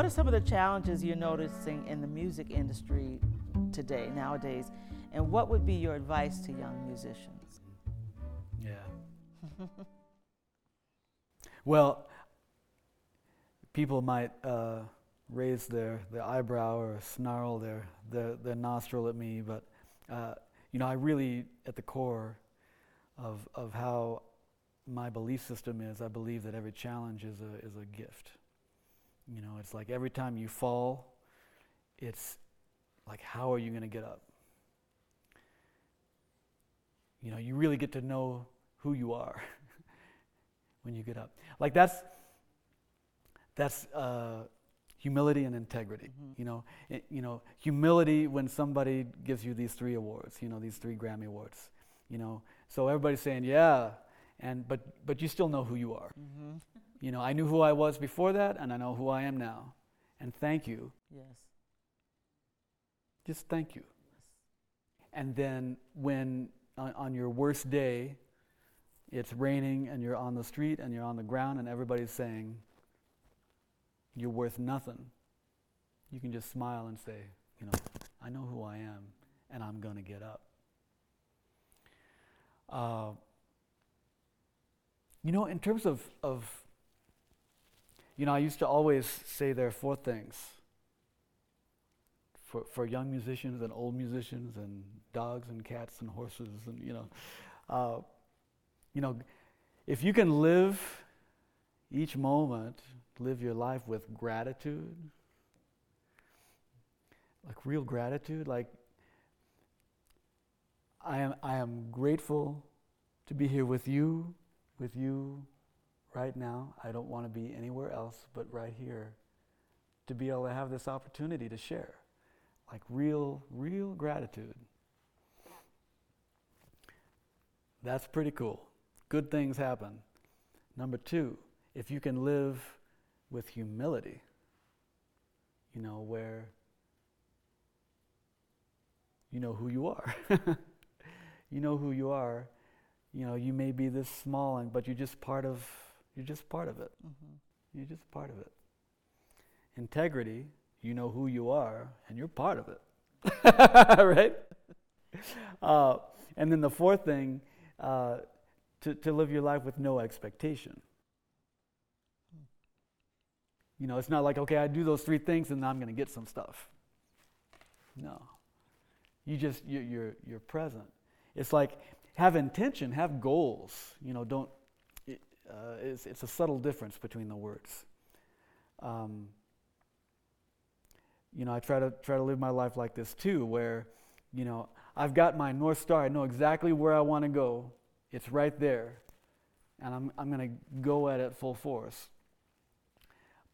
what are some of the challenges you're noticing in the music industry today, nowadays? And what would be your advice to young musicians? Yeah. well, people might uh, raise their, their eyebrow or snarl their, their, their nostril at me, but uh, you know, I really, at the core of, of how my belief system is, I believe that every challenge is a, is a gift. You know, it's like every time you fall, it's like, how are you going to get up? You know, you really get to know who you are when you get up. Like that's that's uh, humility and integrity. Mm-hmm. You know, it, you know, humility when somebody gives you these three awards. You know, these three Grammy awards. You know, so everybody's saying, yeah, and but but you still know who you are. Mm-hmm. You know, I knew who I was before that, and I know who I am now. And thank you. Yes. Just thank you. yes. And then when on, on your worst day, it's raining and you're on the street and you're on the ground and everybody's saying, You're worth nothing. You can just smile and say, You know, I know who I am and I'm going to get up. Uh, you know, in terms of, of, you know, I used to always say there are four things for, for young musicians and old musicians and dogs and cats and horses and, you know, uh, you know, if you can live each moment, live your life with gratitude, like real gratitude, like I am, I am grateful to be here with you, with you right now. I don't want to be anywhere else but right here to be able to have this opportunity to share. Like real, real gratitude. That's pretty cool. Good things happen. Number two, if you can live with humility, you know, where you know who you are. you know who you are. You know, you may be this small, and, but you're just part of. You're just part of it. Mm-hmm. You're just part of it. Integrity. You know who you are, and you're part of it. right? Uh, and then the fourth thing, uh, to, to live your life with no expectation. You know, it's not like, okay, I do those three things and I'm going to get some stuff. No. You just, you're, you're, you're present. It's like have intention, have goals. You know, don't, uh, it's, it's a subtle difference between the words. Um, you know, I try to try to live my life like this too, where, you know, I've got my north star. I know exactly where I want to go. It's right there, and I'm I'm going to go at it full force.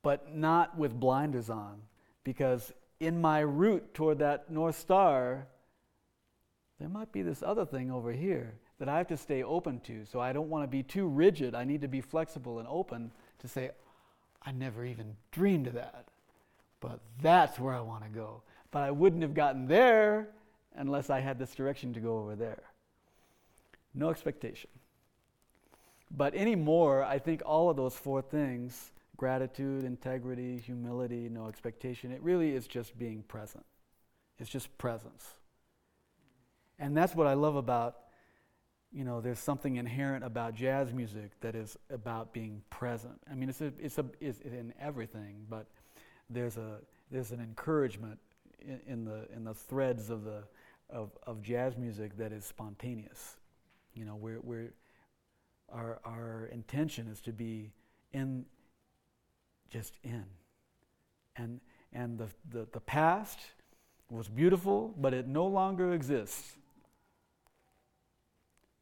But not with blinders on, because in my route toward that north star, there might be this other thing over here that I have to stay open to. So I don't want to be too rigid. I need to be flexible and open to say, I never even dreamed of that. But that's where I want to go. But I wouldn't have gotten there unless I had this direction to go over there. No expectation. But anymore, I think all of those four things gratitude, integrity, humility, no expectation it really is just being present. It's just presence. And that's what I love about, you know, there's something inherent about jazz music that is about being present. I mean, it's, a, it's, a, it's in everything, but there's, a, there's an encouragement in, in, the, in the threads of, the, of, of jazz music that is spontaneous. You know, we're, we're, our, our intention is to be in, just in. And, and the, the, the past was beautiful, but it no longer exists.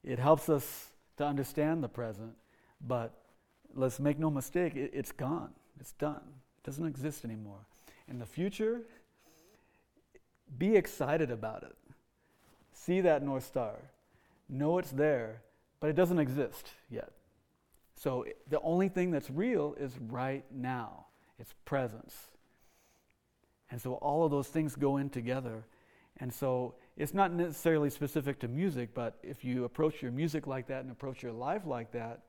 It helps us to understand the present, but let's make no mistake, it, it's gone. It's done. It doesn't exist anymore. In the future, be excited about it. See that North Star. Know it's there, but it doesn't exist yet. So the only thing that's real is right now, it's presence. And so all of those things go in together. And so it's not necessarily specific to music, but if you approach your music like that and approach your life like that,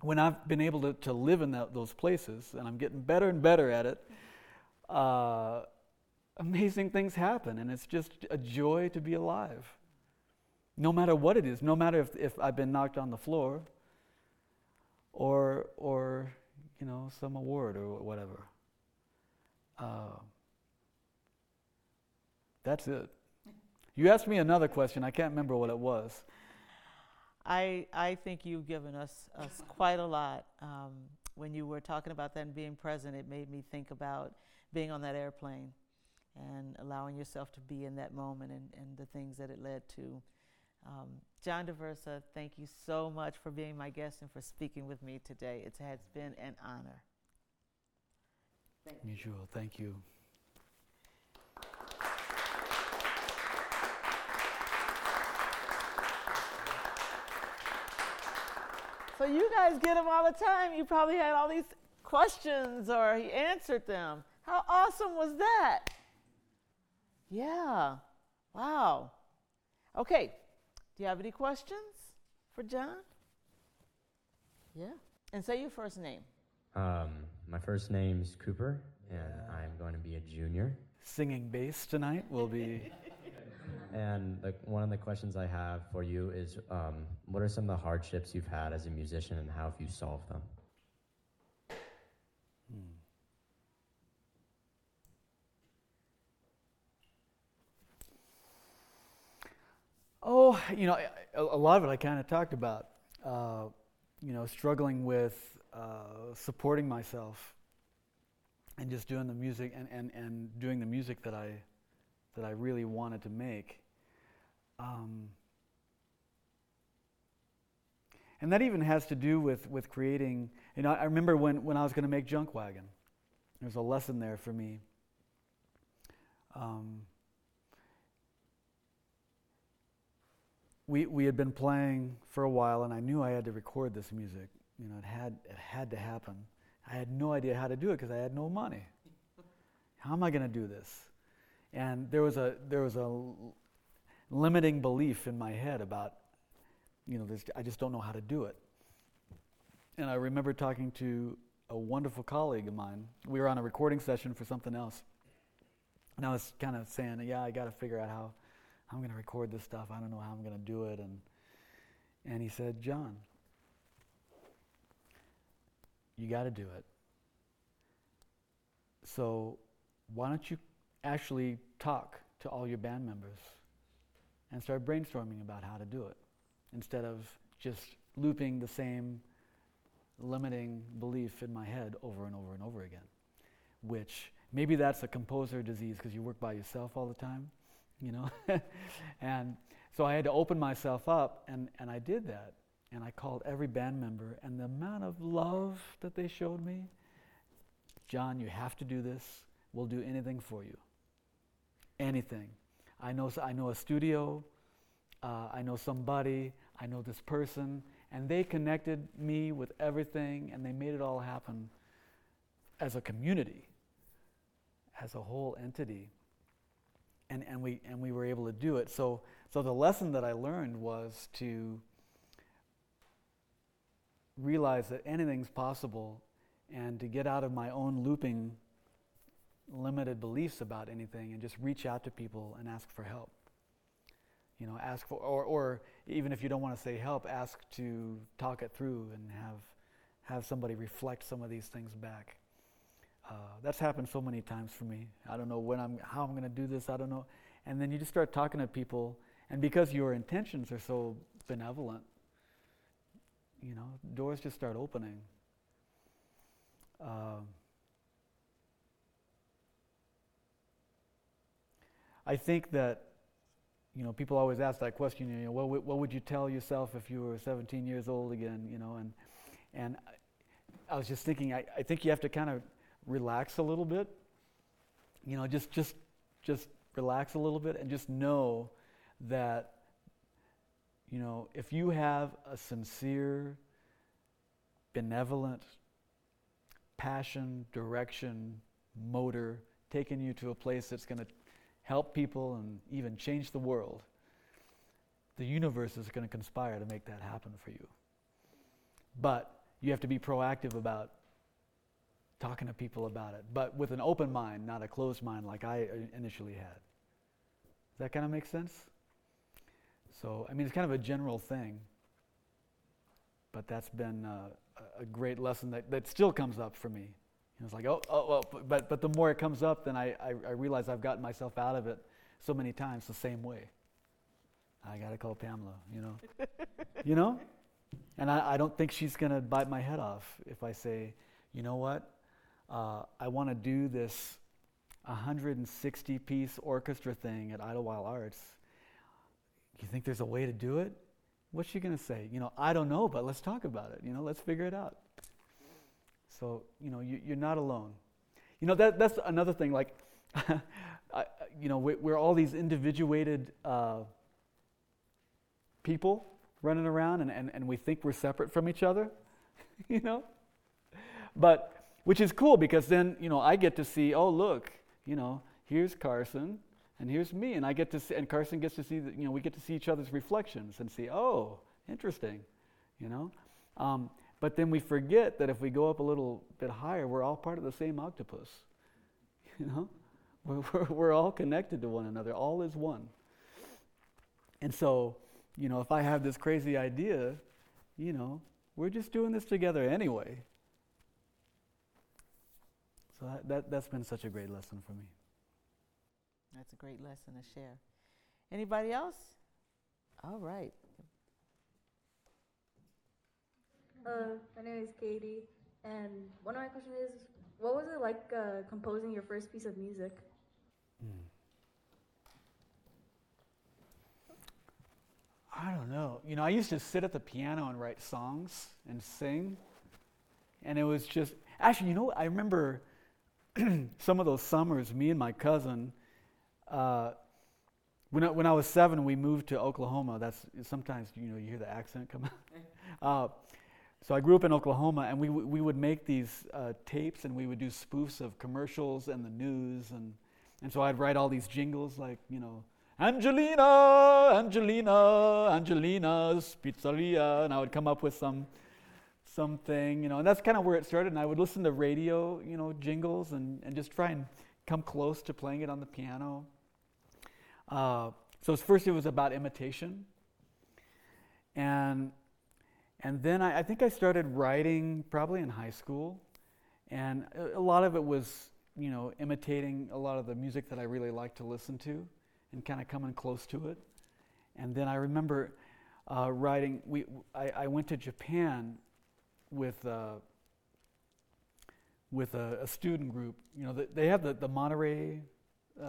when I've been able to, to live in that, those places, and I'm getting better and better at it, uh, amazing things happen, and it's just a joy to be alive. No matter what it is, no matter if, if I've been knocked on the floor or, or you know, some award or whatever. Uh, that's it. You asked me another question. I can't remember what it was. I, I think you've given us, us quite a lot. Um, when you were talking about that and being present, it made me think about being on that airplane and allowing yourself to be in that moment and, and the things that it led to. Um, John Daversa, thank you so much for being my guest and for speaking with me today. It has been an honor. Thank you. Thank you. So you guys get him all the time. You probably had all these questions or he answered them. How awesome was that? Yeah. Wow. Okay. Do you have any questions for John? Yeah. And say your first name. Um, my first name's Cooper, and I'm going to be a junior. Singing bass tonight will be. and the, one of the questions I have for you is um, what are some of the hardships you've had as a musician, and how have you solved them? Hmm. Oh, you know, a, a lot of it I kind of talked about. Uh, you know, struggling with uh, supporting myself and just doing the music and, and, and doing the music that I that I really wanted to make. Um, and that even has to do with, with creating, you know, I remember when, when I was going to make Junk Wagon, there's a lesson there for me. Um, we, we had been playing for a while, and I knew I had to record this music. You know, it had, it had to happen. I had no idea how to do it because I had no money. How am I going to do this? And there was a, there was a limiting belief in my head about, you know, this, I just don't know how to do it. And I remember talking to a wonderful colleague of mine. We were on a recording session for something else. And I was kind of saying, yeah, I got to figure out how I'm going to record this stuff. I don't know how I'm going to do it. And, and he said, John, you got to do it. So why don't you actually talk to all your band members and start brainstorming about how to do it instead of just looping the same limiting belief in my head over and over and over again, which maybe that's a composer disease because you work by yourself all the time you know? and so I had to open myself up, and, and I did that. And I called every band member, and the amount of love that they showed me John, you have to do this. We'll do anything for you. Anything. I know, I know a studio, uh, I know somebody, I know this person, and they connected me with everything, and they made it all happen as a community, as a whole entity and, and, we, and we were able to do it. So, so the lesson that I learned was to realize that anything's possible and to get out of my own looping limited beliefs about anything and just reach out to people and ask for help. You know, ask for, or, or even if you don't want to say help, ask to talk it through and have, have somebody reflect some of these things back. Uh, that's happened so many times for me. I don't know when I'm, how I'm going to do this. I don't know. And then you just start talking to people, and because your intentions are so benevolent, you know, doors just start opening. Uh, I think that, you know, people always ask that question. You know, what, w- what would you tell yourself if you were 17 years old again? You know, and and I was just thinking. I, I think you have to kind of relax a little bit. You know, just just just relax a little bit and just know that you know, if you have a sincere benevolent passion, direction, motor taking you to a place that's going to help people and even change the world, the universe is going to conspire to make that happen for you. But you have to be proactive about talking to people about it, but with an open mind, not a closed mind like I initially had. Does that kind of make sense? So, I mean, it's kind of a general thing, but that's been uh, a great lesson that, that still comes up for me. It's like, oh, oh, oh, but, but the more it comes up, then I, I, I realize I've gotten myself out of it so many times the same way. I got to call Pamela, you know. you know? And I, I don't think she's going to bite my head off if I say, you know what? Uh, I want to do this 160 piece orchestra thing at Idyllwild Arts. You think there's a way to do it? What's she going to say? You know, I don't know, but let's talk about it. You know, let's figure it out. So, you know, you, are not alone. You know, that, that's another thing. Like, I, you know, we're, we're, all these individuated uh, people running around and, and, and we think we're separate from each other, you know? But, which is cool because then, you know, I get to see, oh, look, you know, here's Carson and here's me. And I get to see, and Carson gets to see, that, you know, we get to see each other's reflections and see, oh, interesting, you know? Um, but then we forget that if we go up a little bit higher, we're all part of the same octopus, you know? We're, we're, we're all connected to one another, all is one. And so, you know, if I have this crazy idea, you know, we're just doing this together anyway. So that, that, that's been such a great lesson for me. That's a great lesson to share. Anybody else? All right. Uh, my name is Katie, and one of my questions is, what was it like uh, composing your first piece of music? Mm. I don't know. You know, I used to sit at the piano and write songs and sing. And it was just, actually, you know, I remember some of those summers, me and my cousin, uh, when, I, when I was seven, we moved to Oklahoma. That's sometimes, you know, you hear the accent come out. uh, so I grew up in Oklahoma, and we, we would make these uh, tapes and we would do spoofs of commercials and the news. And, and so I'd write all these jingles like, you know, Angelina, Angelina, Angelina's Pizzeria, and I would come up with some something, you know, and that's kind of where it started. And I would listen to radio, you know, jingles and, and just try and come close to playing it on the piano. Uh, so first it was about imitation, and and then I, I think I started writing probably in high school, and a, a lot of it was you know imitating a lot of the music that I really liked to listen to and kind of coming close to it. And then I remember uh, writing, we, I, I, went to Japan with, uh, with a, a, student group. You know, the, they have the, the Monterey, uh,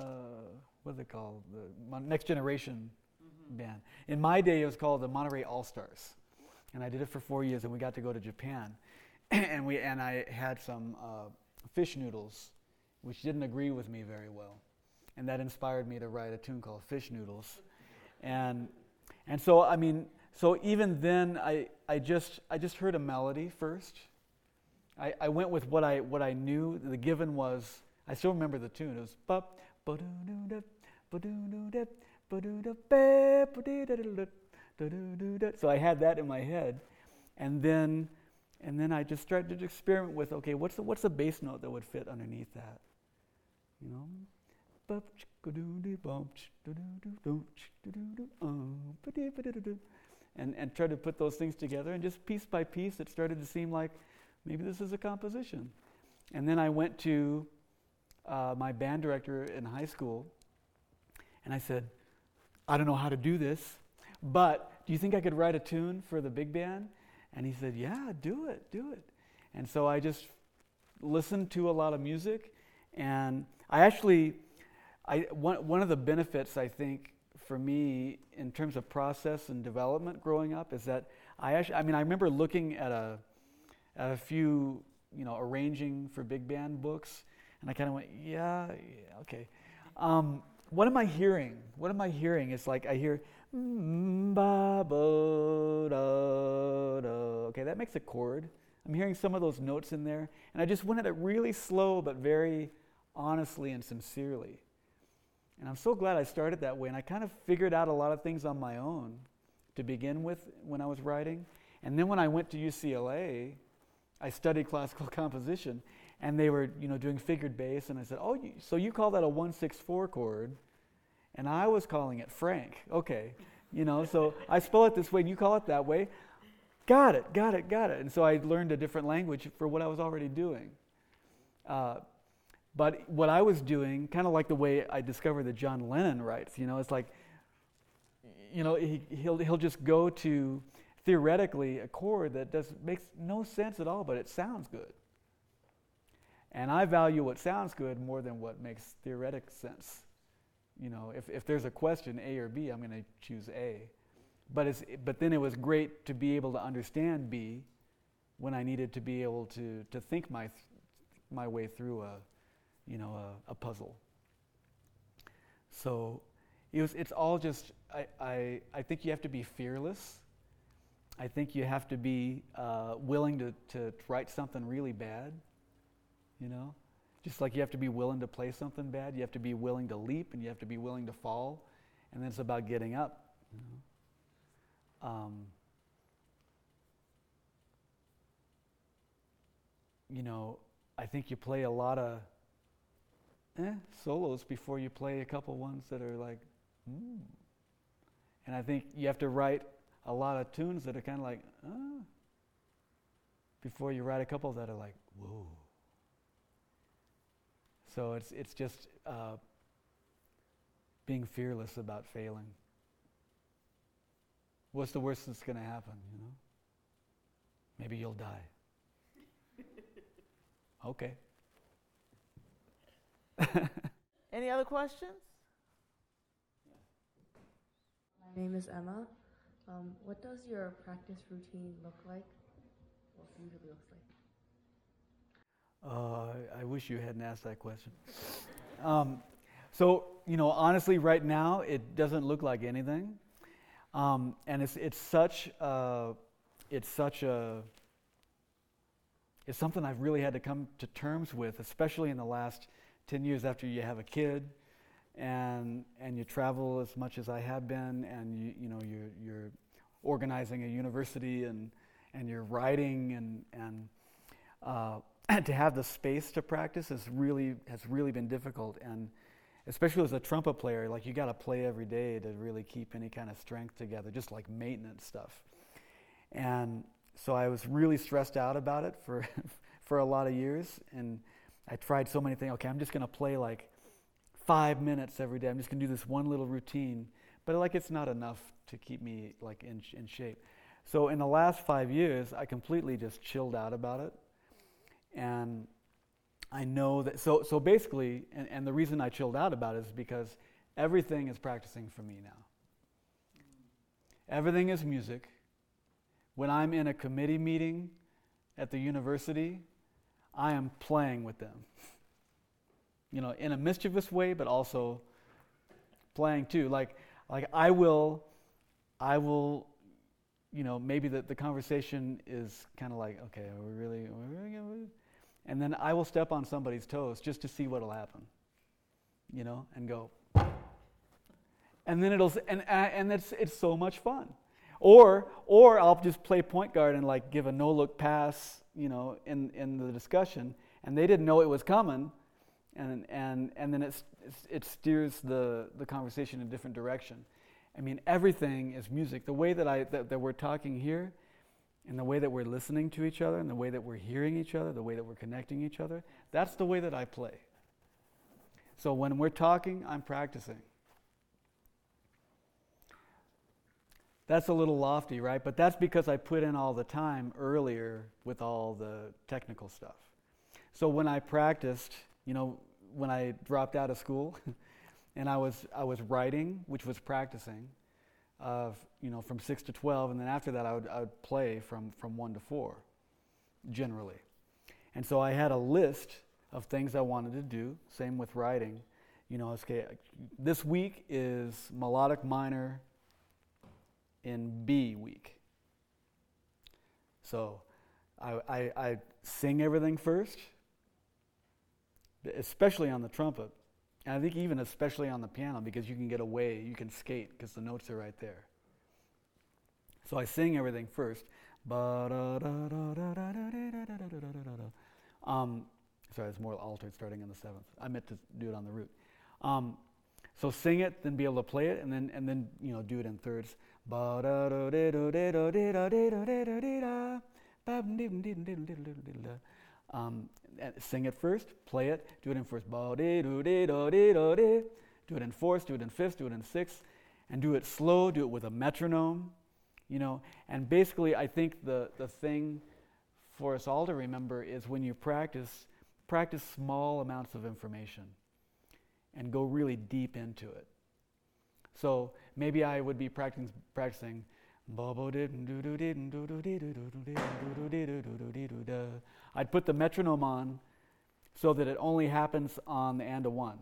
what's it called? The Next Generation mm-hmm. band. In my day, it was called the Monterey All Stars. And I did it for four years, and we got to go to Japan. and, we, and I had some uh, fish noodles, which didn't agree with me very well and that inspired me to write a tune called Fish Noodles. And, and so, I mean, so even then, I, I, just, I just heard a melody first. I, I went with what I, what I knew. The given was, I still remember the tune. It was, ba, ba so I had that in my head. And then, and then I just started to experiment with, okay, what's the, what's the bass note that would fit underneath that? You know? and, and try to put those things together. And just piece by piece, it started to seem like maybe this is a composition. And then I went to uh, my band director in high school and I said, I don't know how to do this, but do you think I could write a tune for the big band? And he said, Yeah, do it, do it. And so I just listened to a lot of music and I actually I, one, one of the benefits, I think, for me in terms of process and development growing up is that I actually, I mean, I remember looking at a, at a few, you know, arranging for big band books, and I kind of went, yeah, yeah okay. Um, what am I hearing? What am I hearing? It's like I hear, okay, that makes a chord. I'm hearing some of those notes in there, and I just went at it really slow, but very honestly and sincerely. And I'm so glad I started that way. And I kind of figured out a lot of things on my own to begin with when I was writing. And then when I went to UCLA, I studied classical composition. and they were, you know, doing figured bass, and I said, "Oh, so you call that a one-six-four chord?" And I was calling it Frank. Okay, you know, so I spell it this way, and you call it that way. Got it, got it, got it. And so I learned a different language for what I was already doing. Uh, but what I was doing, kind of like the way I discovered that John Lennon writes, you know, it's like, you know, he, he'll, he'll just go to theoretically a chord that does, makes no sense at all, but it sounds good. And I value what sounds good more than what makes theoretic sense. You know, if, if there's a question, A or B, I'm going to choose A. But, it's, but then it was great to be able to understand B when I needed to be able to, to think my, my way through a, you know, a, a puzzle. So it was, it's all just, I, I, I think you have to be fearless. I think you have to be uh, willing to, to write something really bad, you know? Just like you have to be willing to play something bad, you have to be willing to leap and you have to be willing to fall. And then it's about getting up. You know? Um, you know, I think you play a lot of eh, solos before you play a couple ones that are like, hmm. And I think you have to write a lot of tunes that are kind of like, ah, before you write a couple that are like, whoa. So it's, it's just uh, being fearless about failing. What's the worst that's going to happen, you know? Maybe you'll die. okay. Any other questions? My name is Emma. Um, what does your practice routine look like? What usually looks like? Uh, I wish you hadn't asked that question. Um, so, you know, honestly, right now, it doesn't look like anything. Um, and it's, it's such, a, it's such a, it's something I've really had to come to terms with, especially in the last 10 years after you have a kid and, and you travel as much as I have been, and you, you know, you're, you're organizing a university and, and you're writing, and, and uh, to have the space to practice is really, has really been difficult. And especially as a trumpet player, like you got to play every day to really keep any kind of strength together, just like maintenance stuff. And so I was really stressed out about it for, for a lot of years. And I tried so many things. Okay, I'm just going to play like five minutes every day. I'm just going to do this one little routine. But like it's not enough to keep me like in, in shape. So in the last five years, I completely just chilled out about it. And I know that, so, so basically, and, and the reason I chilled out about it is because everything is practicing for me now. Everything is music. When I'm in a committee meeting at the university, I am playing with them. You know, in a mischievous way, but also playing too. Like, like I will, I will, you know, maybe the, the conversation is kind of like, okay, are we really, are we really and then I will step on somebody's toes just to see what'll happen, you know, and go, and then it'll, and uh, and it's it's so much fun. Or, or I'll just play point guard and like give a no look pass, you know, in, in the discussion, and they didn't know it was coming, and, and, and then it, it steers the, the conversation in a different direction. I mean, everything is music. The way that, I, that, that we're talking here, and the way that we're listening to each other, and the way that we're hearing each other, the way that we're connecting each other, that's the way that I play. So when we're talking, I'm practicing. That's a little lofty, right? But that's because I put in all the time earlier with all the technical stuff. So when I practiced, you know, when I dropped out of school and I was, I was writing, which was practicing, of, you know, from 6 to 12, and then after that I would, I would play from, from 1 to 4, generally. And so I had a list of things I wanted to do, same with writing. You know, okay, this week is melodic minor in B week. So I, I, I sing everything first, especially on the trumpet. And I think even especially on the piano because you can get away, you can skate because the notes are right there. So I sing everything first. Um, sorry, it's more altered starting on the seventh. I meant to do it on the root. Um, so sing it, then be able to play it, and then and then you know do it in thirds. Um, sing it first, play it, do it in first. Do it in fourth, do it in fifth, do it in sixth, and do it slow, do it with a metronome, you know. And basically, I think the, the thing for us all to remember is when you practice, practice small amounts of information and go really deep into it. So maybe I would be practicing, practicing I'd put the metronome on so that it only happens on the and of one.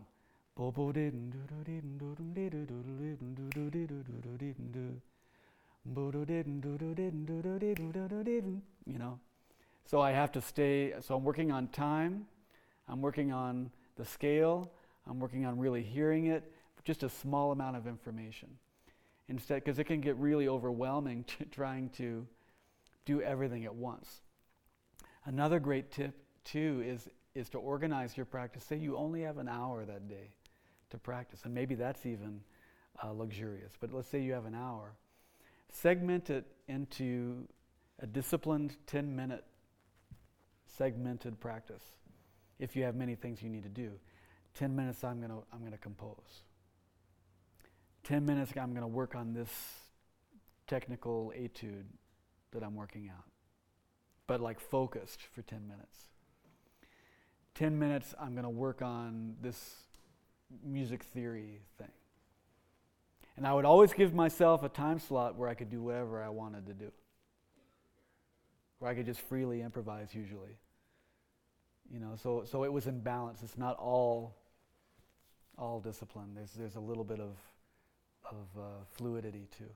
You know, so I have to stay. So I'm working on time, I'm working on the scale, I'm working on really hearing it, just a small amount of information. Instead, because it can get really overwhelming trying to do everything at once. Another great tip, too, is, is to organize your practice. Say you only have an hour that day to practice. And maybe that's even uh, luxurious. But let's say you have an hour. Segment it into a disciplined 10 minute segmented practice if you have many things you need to do. 10 minutes I'm going to I'm going to compose. 10 minutes I'm going to work on this technical etude that I'm working out. But like focused for 10 minutes. 10 minutes I'm going to work on this music theory thing. And I would always give myself a time slot where I could do whatever I wanted to do, where I could just freely improvise usually. You know, so, so it was in balance. It's not all, all discipline. There's, there's a little bit of, of uh, fluidity too.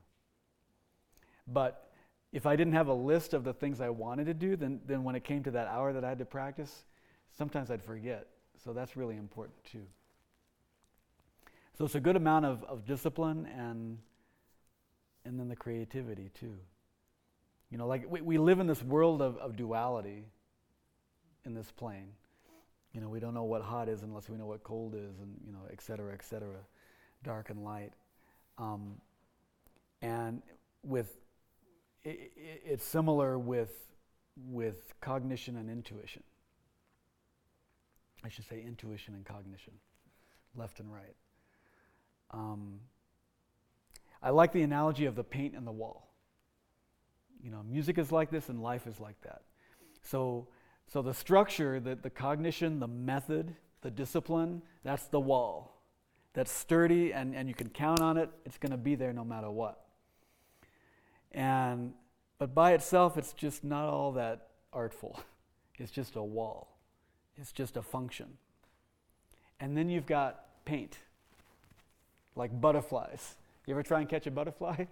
But if I didn't have a list of the things I wanted to do, then, then when it came to that hour that I had to practice, sometimes I'd forget. So that's really important too. So it's a good amount of, of discipline and, and then the creativity too. You know, like we, we live in this world of, of duality in this plane. You know, we don't know what hot is unless we know what cold is, and, you know, et cetera, et cetera, dark and light. Um, and with, it, it, it's similar with, with cognition and intuition. I should say intuition and cognition, left and right. Um, I like the analogy of the paint and the wall. You know, music is like this and life is like that. So, so the structure, the, the cognition, the method, the discipline, that's the wall. That's sturdy and, and you can count on it. It's going to be there no matter what. And, but by itself, it's just not all that artful. It's just a wall, it's just a function. And then you've got paint like butterflies. You ever try and catch a butterfly?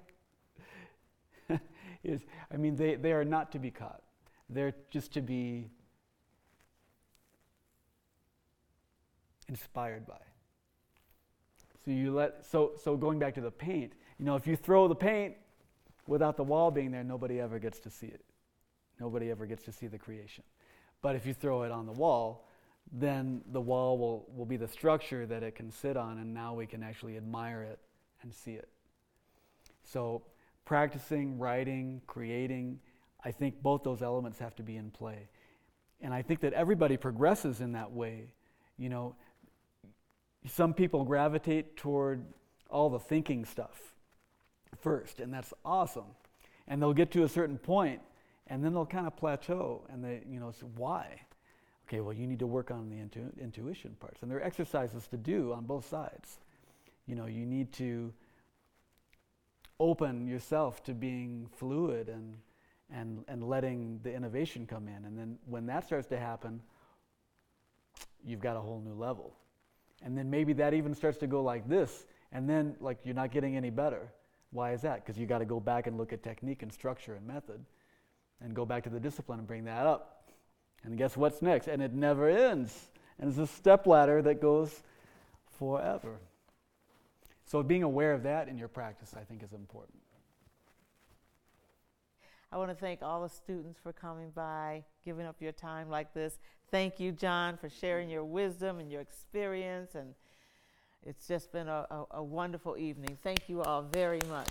is, I mean, they, they are not to be caught. They're just to be inspired by. So you let so so going back to the paint, you know, if you throw the paint without the wall being there, nobody ever gets to see it. Nobody ever gets to see the creation. But if you throw it on the wall, then the wall will, will be the structure that it can sit on, and now we can actually admire it and see it. So, practicing, writing, creating, I think both those elements have to be in play. And I think that everybody progresses in that way. You know, some people gravitate toward all the thinking stuff first, and that's awesome. And they'll get to a certain point, and then they'll kind of plateau, and they, you know, say, why? Okay, well, you need to work on the intu- intuition parts. And there are exercises to do on both sides. You know, you need to open yourself to being fluid and, and, and letting the innovation come in. And then when that starts to happen, you've got a whole new level. And then maybe that even starts to go like this, and then like you're not getting any better. Why is that? Because you got to go back and look at technique and structure and method and go back to the discipline and bring that up. And guess what's next? And it never ends. And it's a step ladder that goes forever. So being aware of that in your practice, I think, is important. I want to thank all the students for coming by, giving up your time like this. Thank you, John, for sharing your wisdom and your experience. And it's just been a, a, a wonderful evening. Thank you all very much.